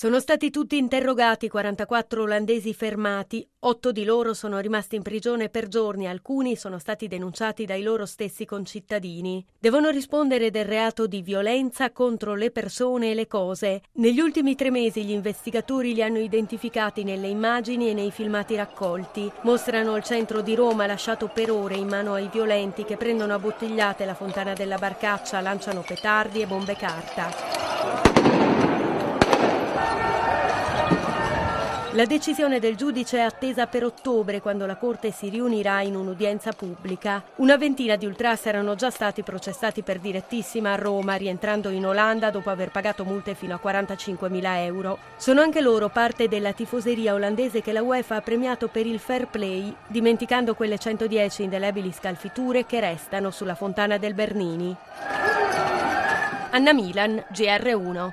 Sono stati tutti interrogati, 44 olandesi fermati, otto di loro sono rimasti in prigione per giorni, alcuni sono stati denunciati dai loro stessi concittadini. Devono rispondere del reato di violenza contro le persone e le cose. Negli ultimi tre mesi gli investigatori li hanno identificati nelle immagini e nei filmati raccolti. Mostrano il centro di Roma lasciato per ore in mano ai violenti che prendono a bottigliate la fontana della Barcaccia, lanciano petardi e bombe carta. La decisione del giudice è attesa per ottobre, quando la Corte si riunirà in un'udienza pubblica. Una ventina di ultras erano già stati processati per direttissima a Roma, rientrando in Olanda dopo aver pagato multe fino a 45.000 euro. Sono anche loro parte della tifoseria olandese che la UEFA ha premiato per il fair play, dimenticando quelle 110 indelebili scalfiture che restano sulla fontana del Bernini. Anna Milan, GR1.